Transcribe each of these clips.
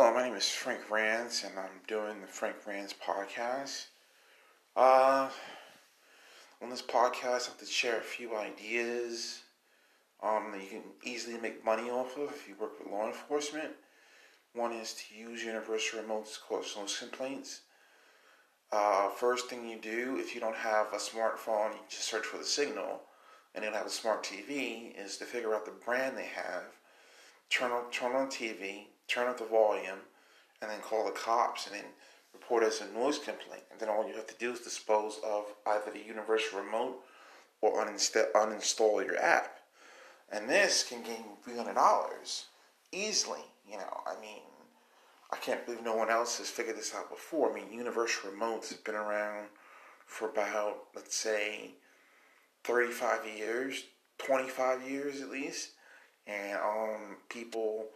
Hello, my name is Frank Rance, and I'm doing the Frank Rance podcast. Uh, on this podcast, I have to share a few ideas um, that you can easily make money off of if you work with law enforcement. One is to use universal remotes to cause noise complaints. Uh, first thing you do, if you don't have a smartphone, you just search for the signal, and then have a smart TV, is to figure out the brand they have, turn on turn on TV, turn up the volume, and then call the cops, and then report as a noise complaint. And then all you have to do is dispose of either the universal remote or uninsta- uninstall your app. And this can gain three hundred dollars easily. You know, I mean, I can't believe no one else has figured this out before. I mean, universal remotes have been around for about, let's say, 35 years, 25 years at least. And um, people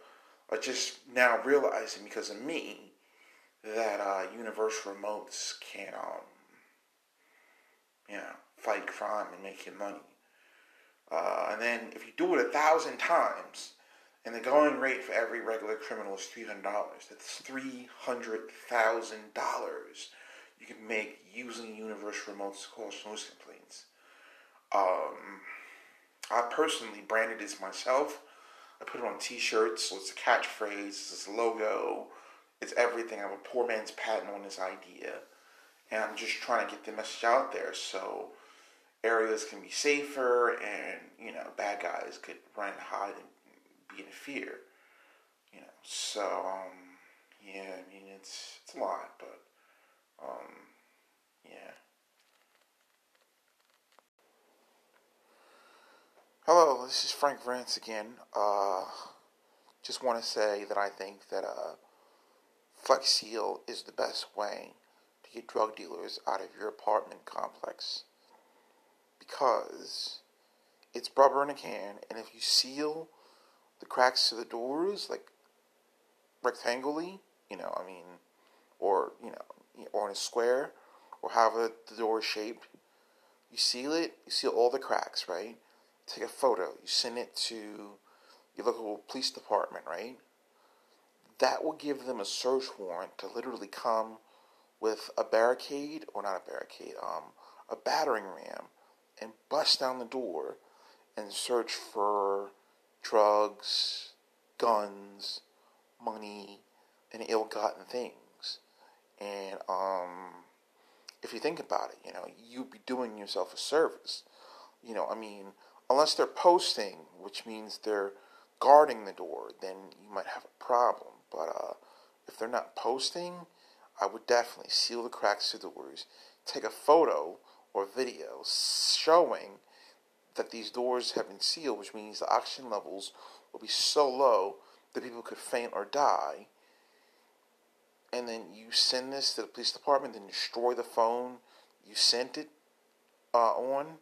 are just now realizing because of me that uh, universal remotes can, um, you know, fight crime and make you money. Uh, and then if you do it a thousand times, and the going rate for every regular criminal is three hundred dollars. That's three hundred thousand dollars you can make using universal remotes to cause noise complaints. Um, I personally branded this myself. I put it on T-shirts, so it's a catchphrase, it's a logo, it's everything. I have a poor man's patent on this idea, and I'm just trying to get the message out there so areas can be safer, and you know, bad guys could run and hide and be in fear. You know, so um, yeah, I mean it's it's a lot, but um, yeah. Hello, this is Frank Rance again. Uh, just want to say that I think that uh, Flex Seal is the best way to get drug dealers out of your apartment complex because it's rubber in a can, and if you seal the cracks to the doors like rectangly, you know, I mean, or you know, or in a square, or however the door is shaped. You seal it. You seal all the cracks, right? Take a photo. You send it to your local police department, right? That will give them a search warrant to literally come with a barricade, or not a barricade, um, a battering ram, and bust down the door and search for drugs, guns, money, and ill-gotten things. And um, if you think about it, you know, you'd be doing yourself a service. You know, I mean, unless they're posting, which means they're guarding the door, then you might have a problem. But uh, if they're not posting, I would definitely seal the cracks to the doors, take a photo or video showing that these doors have been sealed, which means the oxygen levels will be so low that people could faint or die. And then you send this to the police department, then destroy the phone you sent it uh, on.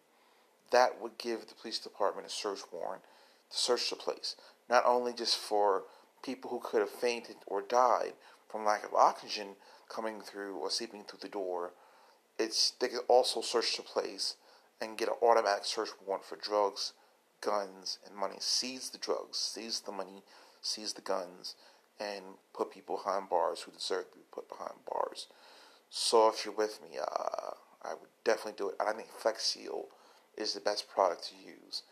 That would give the police department a search warrant to search the place. Not only just for people who could have fainted or died from lack of oxygen coming through or seeping through the door, it's they could also search the place and get an automatic search warrant for drugs, guns, and money. Seize the drugs, seize the money, seize the guns, and put people behind bars who deserve to be put behind bars. So if you're with me, uh, I would definitely do it. I think Flex Seal is the best product to use.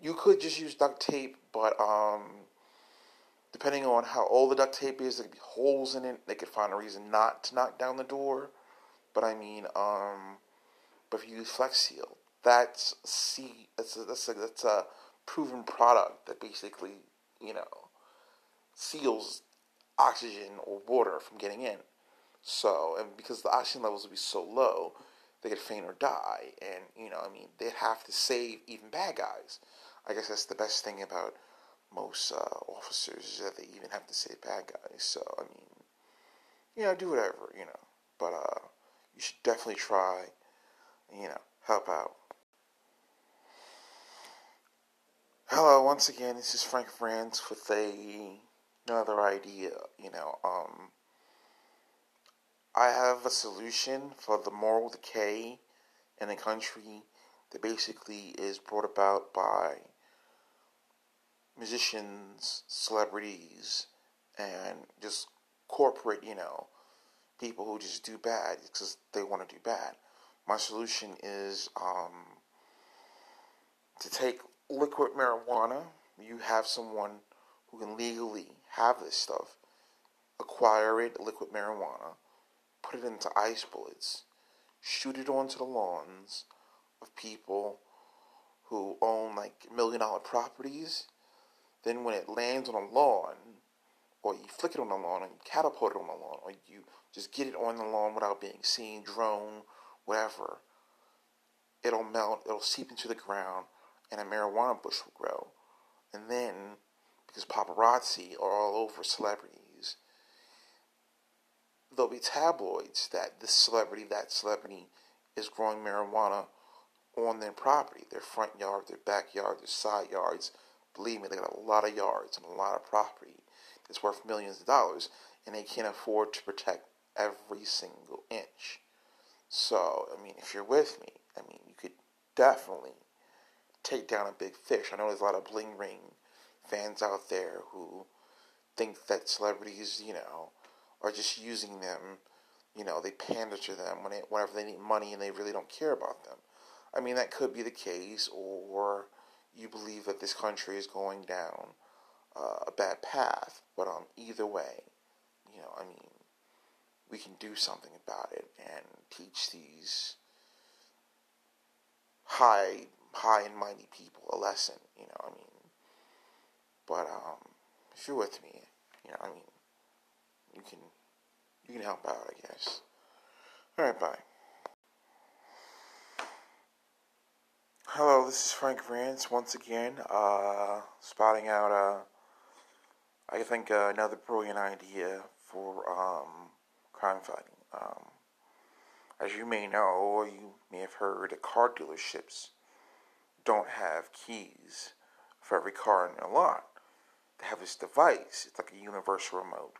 You could just use duct tape, but um, depending on how old the duct tape is, there could be holes in it. They could find a reason not to knock down the door. But I mean, um, but if you use Flex Seal, that's see that's a, that's a, that's a proven product that basically you know seals oxygen or water from getting in. So and because the oxygen levels would be so low, they could faint or die, and you know I mean they'd have to save even bad guys. I guess that's the best thing about most uh, officers is that they even have to save bad guys. So I mean, you know, do whatever you know, but uh, you should definitely try, you know, help out. Hello, once again, this is Frank Rance with a, another idea. You know, um, I have a solution for the moral decay in the country that basically is brought about by musicians, celebrities, and just corporate, you know, people who just do bad because they want to do bad. My solution is um, to take liquid marijuana. You have someone who can legally have this stuff, acquire it, liquid marijuana, put it into ice bullets, shoot it onto the lawns of people who own like million dollar properties. Then when it lands on a lawn, or you flick it on the lawn and catapult it on the lawn, or you just get it on the lawn without being seen, drone, whatever, it'll melt, it'll seep into the ground, and a marijuana bush will grow. And then, because paparazzi are all over celebrities, there'll be tabloids that this celebrity, that celebrity is growing marijuana on their property, their front yard, their backyard, their side yards. Believe me, they got a lot of yards and a lot of property that's worth millions of dollars, and they can't afford to protect every single inch. So, I mean, if you're with me, I mean, you could definitely take down a big fish. I know there's a lot of bling ring fans out there who think that celebrities, you know, are just using them. You know, they pander to them when they, whenever they need money and they really don't care about them. I mean, that could be the case, or you believe that this country is going down uh, a bad path. But um, either way, you know, I mean, we can do something about it and teach these high, high and mighty people a lesson. You know, I mean, but um, if you're with me, you know, I mean, you can, you can help out, I guess. All right, bye. Hello, this is Frank Rance once again, uh, spotting out, uh, I think, uh, another brilliant idea for um, crime fighting. Um, as you may know, or you may have heard, car dealerships don't have keys for every car in their lot. They have this device, it's like a universal remote.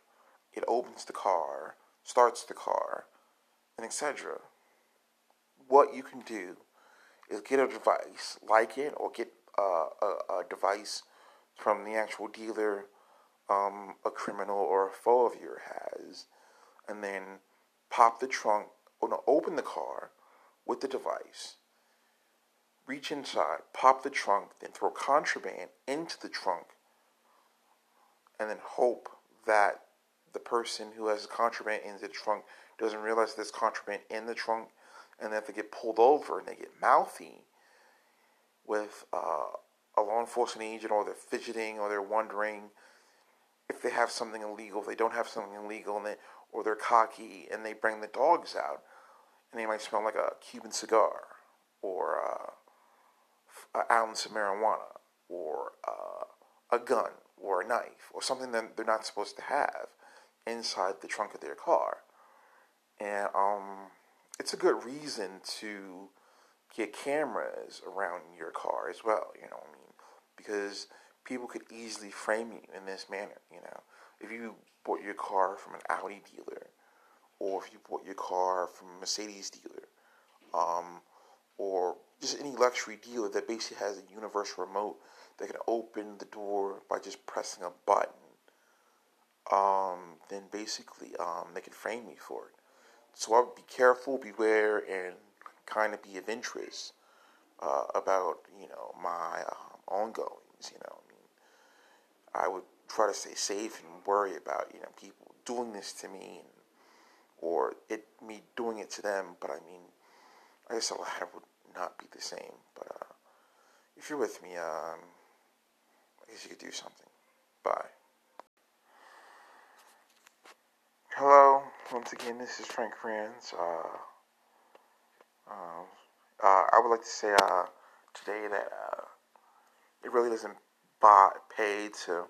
It opens the car, starts the car, and etc. What you can do is get a device like it or get uh, a, a, device from the actual dealer um, a criminal or a foe of yours has, and then pop the trunk, or no, open the car with the device, reach inside, pop the trunk, then throw contraband into the trunk, and then hope that the person who has contraband in the trunk doesn't realize there's contraband in the trunk and then if they get pulled over and they get mouthy with uh, a law enforcement agent or they're fidgeting or they're wondering if they have something illegal, if they don't have something illegal, and they, or they're cocky and they bring the dogs out and they might smell like a Cuban cigar or uh, an ounce of marijuana or uh, a gun or a knife or something that they're not supposed to have inside the trunk of their car. And um, it's a good reason to get cameras around your car as well, you know what I mean? Because people could easily frame you in this manner, you know. If you bought your car from an Audi dealer, or if you bought your car from a Mercedes dealer, um, or just any luxury dealer that basically has a universal remote that can open the door by just pressing a button, um, then basically um, they can frame me for it. So I would be careful, beware, and kind of be of interest uh, about you know my um, ongoings. You know, I mean, I would try to stay safe and worry about you know people doing this to me, and, or it me doing it to them. But I mean, I guess a lot would not be the same. But uh, if you're with me, um, I guess you could do something. Bye. Hello, once again, this is Frank Rance. Uh, uh, uh, I would like to say uh, today that uh, it really doesn't buy, pay to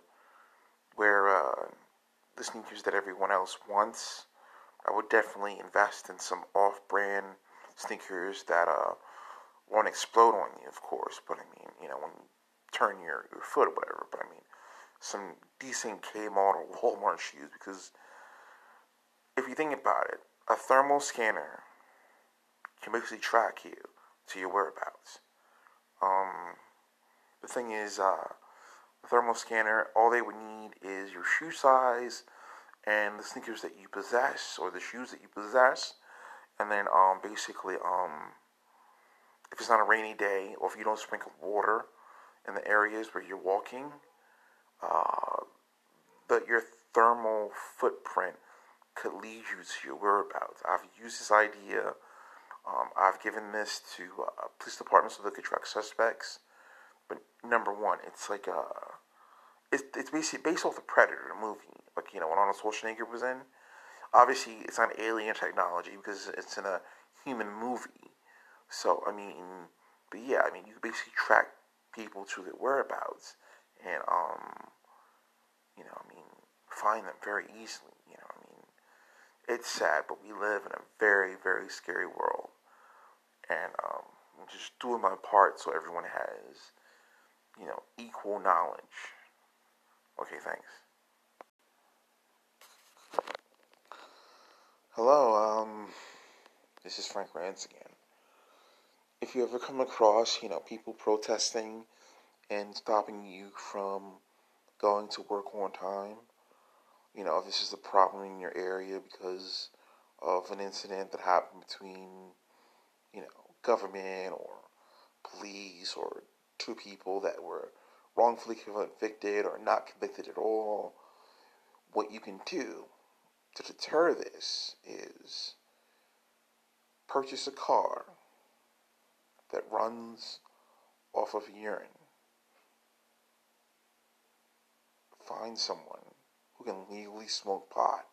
wear uh, the sneakers that everyone else wants. I would definitely invest in some off-brand sneakers that won't explode on you, of course. But I mean, you know, when you turn your, your foot or whatever. But I mean, some decent Kmart or Walmart shoes because if you think about it, a thermal scanner can basically track you to your whereabouts. Um, the thing is, uh, a thermal scanner, all they would need is your shoe size and the sneakers that you possess or the shoes that you possess, and then um, basically um, if it's not a rainy day or if you don't sprinkle water in the areas where you're walking, uh, that your thermal footprint could lead you to your whereabouts. I've used this idea. Um, I've given this to uh, police departments to look at track suspects. But number one, it's like a, uh, it's, it's basically based off the Predator movie, like you know when Arnold Schwarzenegger was in. Obviously, it's not alien technology because it's in a human movie. So I mean, but yeah, I mean you basically track people to their whereabouts and um, you know, I mean, find them very easily. You know, I mean, it's sad, but we live in a very, very scary world, and um, I'm just doing my part so everyone has, you know, equal knowledge. Okay, thanks. Hello, um, this is Frank Rance again. If you ever come across, you know, people protesting and stopping you from going to work on time, you know, if this is a problem in your area because of an incident that happened between, you know, government or police or two people that were wrongfully convicted or not convicted at all, what you can do to deter this is purchase a car that runs off of urine. Find someone can legally smoke pot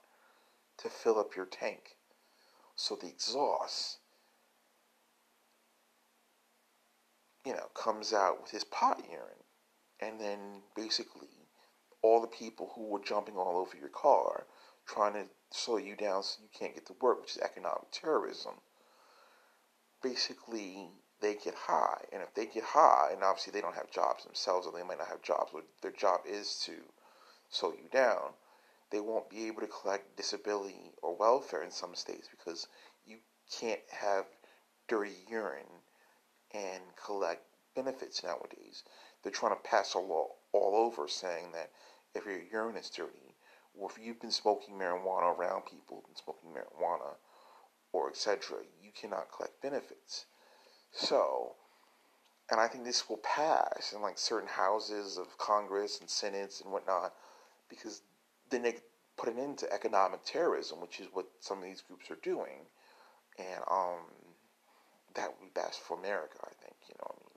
to fill up your tank. So the exhaust you know comes out with his pot urine. And then basically all the people who were jumping all over your car trying to slow you down so you can't get to work which is economic terrorism basically they get high. And if they get high and obviously they don't have jobs themselves or they might not have jobs but their job is to slow you down they won't be able to collect disability or welfare in some states because you can't have dirty urine and collect benefits nowadays. They're trying to pass a law all over saying that if your urine is dirty, or if you've been smoking marijuana around people been smoking marijuana, or etc., you cannot collect benefits. So, and I think this will pass in like certain houses of Congress and senates and whatnot, because then they put an end to economic terrorism, which is what some of these groups are doing, and um, that would be best for America. I think you know. I mean,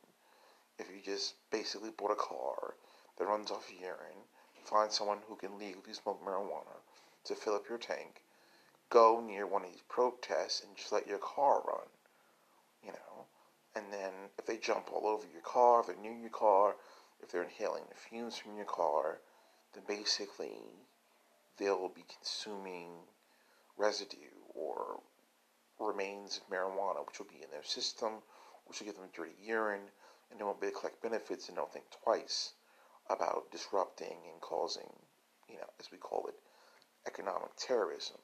if you just basically bought a car that runs off urine, find someone who can legally smoke marijuana to fill up your tank, go near one of these protests and just let your car run, you know. And then if they jump all over your car, if they're near your car, if they're inhaling the fumes from your car, then basically they'll be consuming residue or remains of marijuana, which will be in their system, which will give them dirty urine, and they won't be able to collect benefits and don't think twice about disrupting and causing, you know, as we call it, economic terrorism.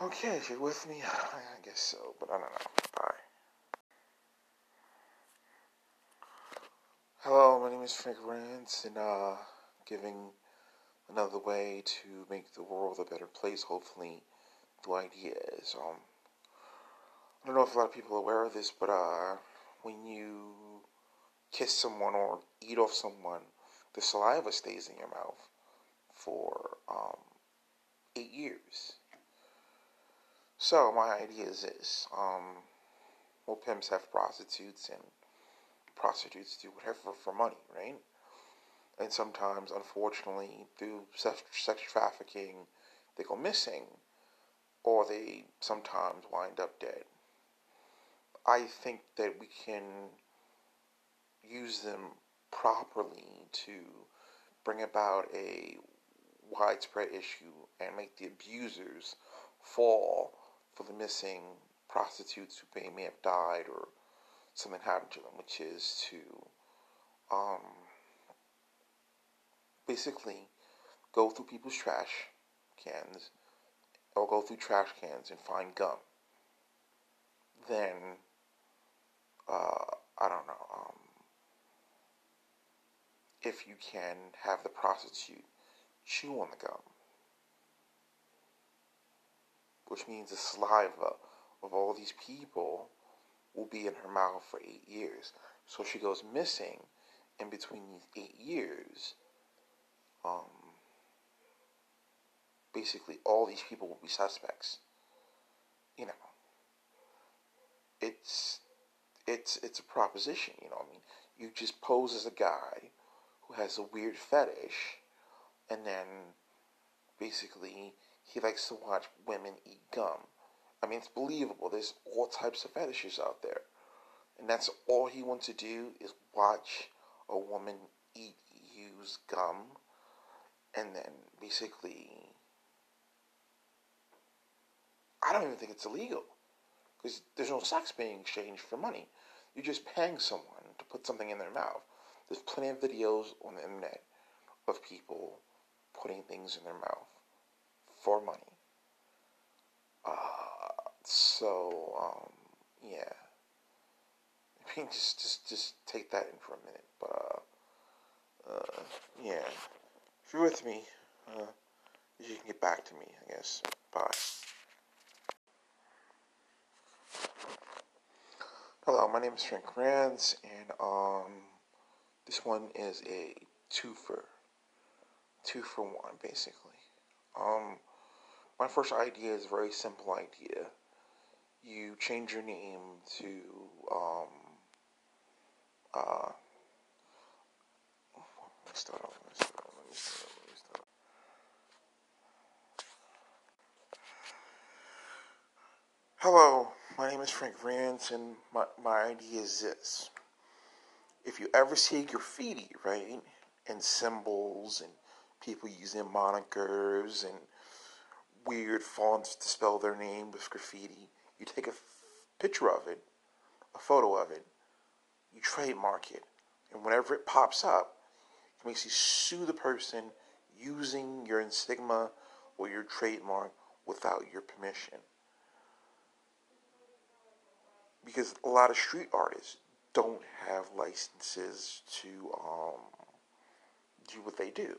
Okay, if you're with me, I guess so, but I don't know. Bye. Hello, my name is Frank Rance, and uh, giving another way to make the world a better place, hopefully, through ideas. Um, I don't know if a lot of people are aware of this, but uh, when you kiss someone or eat off someone, the saliva stays in your mouth for um, eight years. So my idea is this: um, well, pimps have prostitutes, and prostitutes do whatever for money, right? And sometimes, unfortunately, through sex, sex trafficking, they go missing, or they sometimes wind up dead. I think that we can use them properly to bring about a widespread issue and make the abusers fall for the missing prostitutes who may, may have died or something happened to them, which is to um, basically go through people's trash cans or go through trash cans and find gum. Then, uh, I don't know, um, if you can have the prostitute chew on the gum. Which means the saliva of all these people will be in her mouth for eight years. So she goes missing in between these eight years. Um, basically, all these people will be suspects. You know, it's it's it's a proposition. You know, I mean, you just pose as a guy who has a weird fetish, and then basically he likes to watch women eat gum. I mean, it's believable. There's all types of fetishes out there. And that's all he wants to do is watch a woman eat use gum and then basically I don't even think it's illegal because there's no sex being exchanged for money. You're just paying someone to put something in their mouth. There's plenty of videos on the internet of people putting things in their mouth for money. Uh, so, um, yeah. I mean, just, just, just take that in for a minute. But, uh, uh, yeah. If you're with me, uh, you can get back to me, I guess. Bye. Hello, my name is Frank Rance, and um, this one is a two for two for one, basically. Um, my first idea is a very simple idea. You change your name to um, uh, start off. Hello, my name is Frank Rance, and my, my idea is this. If you ever see graffiti, right, and symbols, and people using monikers, and weird fonts to spell their name with graffiti, you take a f- picture of it, a photo of it, you trademark it, and whenever it pops up, makes you sue the person using your insignia or your trademark without your permission. Because a lot of street artists don't have licenses to um, do what they do.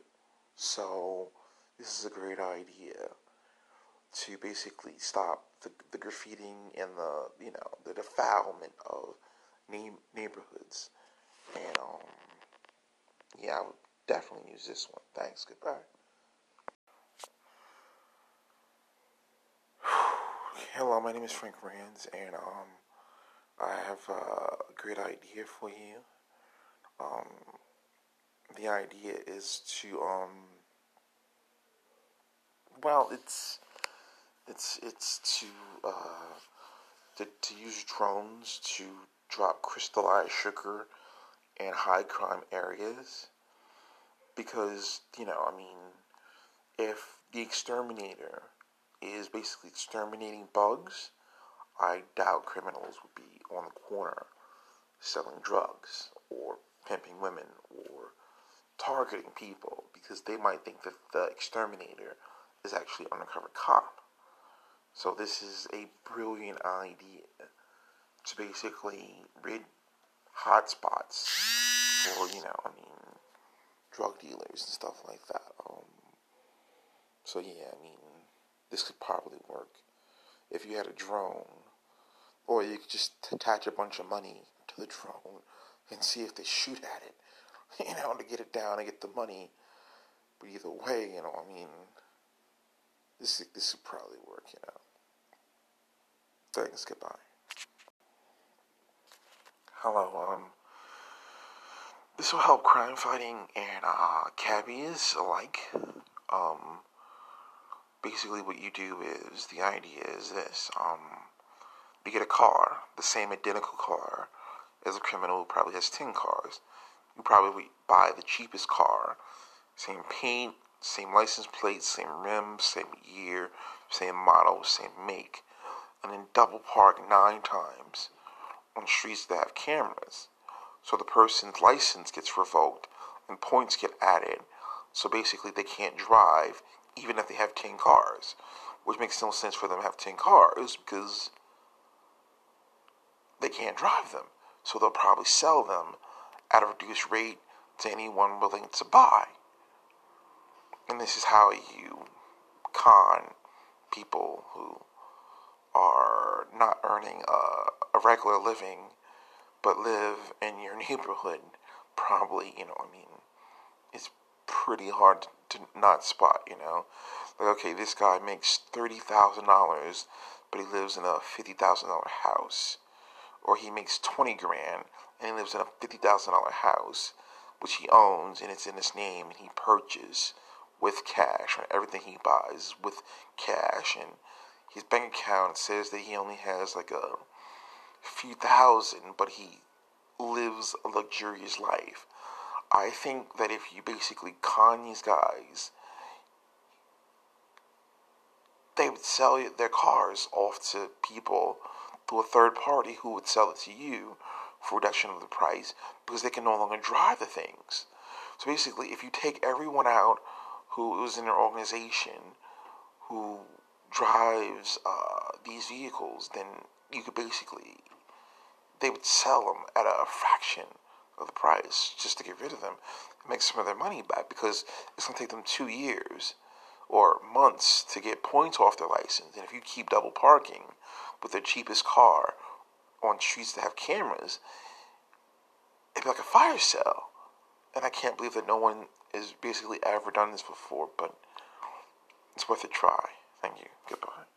So this is a great idea to basically stop the, the graffitiing and the you know the defilement of name, neighborhoods. And um, yeah, I would definitely use this one. Thanks. Goodbye. Hello, my name is Frank Rance, and um, I have a great idea for you. Um, the idea is to um, well, it's it's it's to uh, to, to use drones to drop crystallized sugar in high crime areas because you know I mean if the exterminator is basically exterminating bugs I doubt criminals would be on the corner selling drugs or pimping women or targeting people because they might think that the exterminator is actually an undercover cop. So this is a brilliant idea to basically rid hotspots for, you know, I mean, drug dealers and stuff like that. Um, so yeah, I mean, this could probably work if you had a drone, or you could just attach a bunch of money to the drone and see if they shoot at it, you know, to get it down and get the money. But either way, you know, I mean, this this would probably work, you know. Thanks. Goodbye. Hello. Um. This will help crime fighting and uh, cabbies alike. Um. Basically, what you do is the idea is this. Um. You get a car, the same identical car as a criminal who probably has ten cars. You probably buy the cheapest car, same paint, same license plate, same rims, same year, same model, same make, and then double park nine times on streets that have cameras. So the person's license gets revoked and points get added. So basically, they can't drive even if they have 10 cars, which makes no sense for them to have 10 cars because they can't drive them. So they'll probably sell them at a reduced rate to anyone willing to buy. and this is how you con people who are not earning a, a regular living but live in your neighborhood probably you know i mean it's pretty hard to not spot you know? Like okay this guy makes $30000 but he lives in a $50000 house. Or he makes 20 grand and he lives in a $50000 house which he owns and it's in his name and he purchased with cash or everything he buys with cash. And his bank account says that he only has like a few thousand but he lives a luxurious life i think that if you basically con these guys they would sell their cars off to people through a third party who would sell it to you for reduction of the price because they can no longer drive the things. So basically, if you take everyone out who is in an organization who drives uh, these vehicles, then you could basically they would sell them at a fraction of the price just to get rid of them and make some of their money back because it's going to take them two years or months to get points off their license. And if you keep double parking with the cheapest car on streets that have cameras, it'd be like a fire sale. And I can't believe that no one has basically ever done this before, but it's worth a try. Thank you. Goodbye.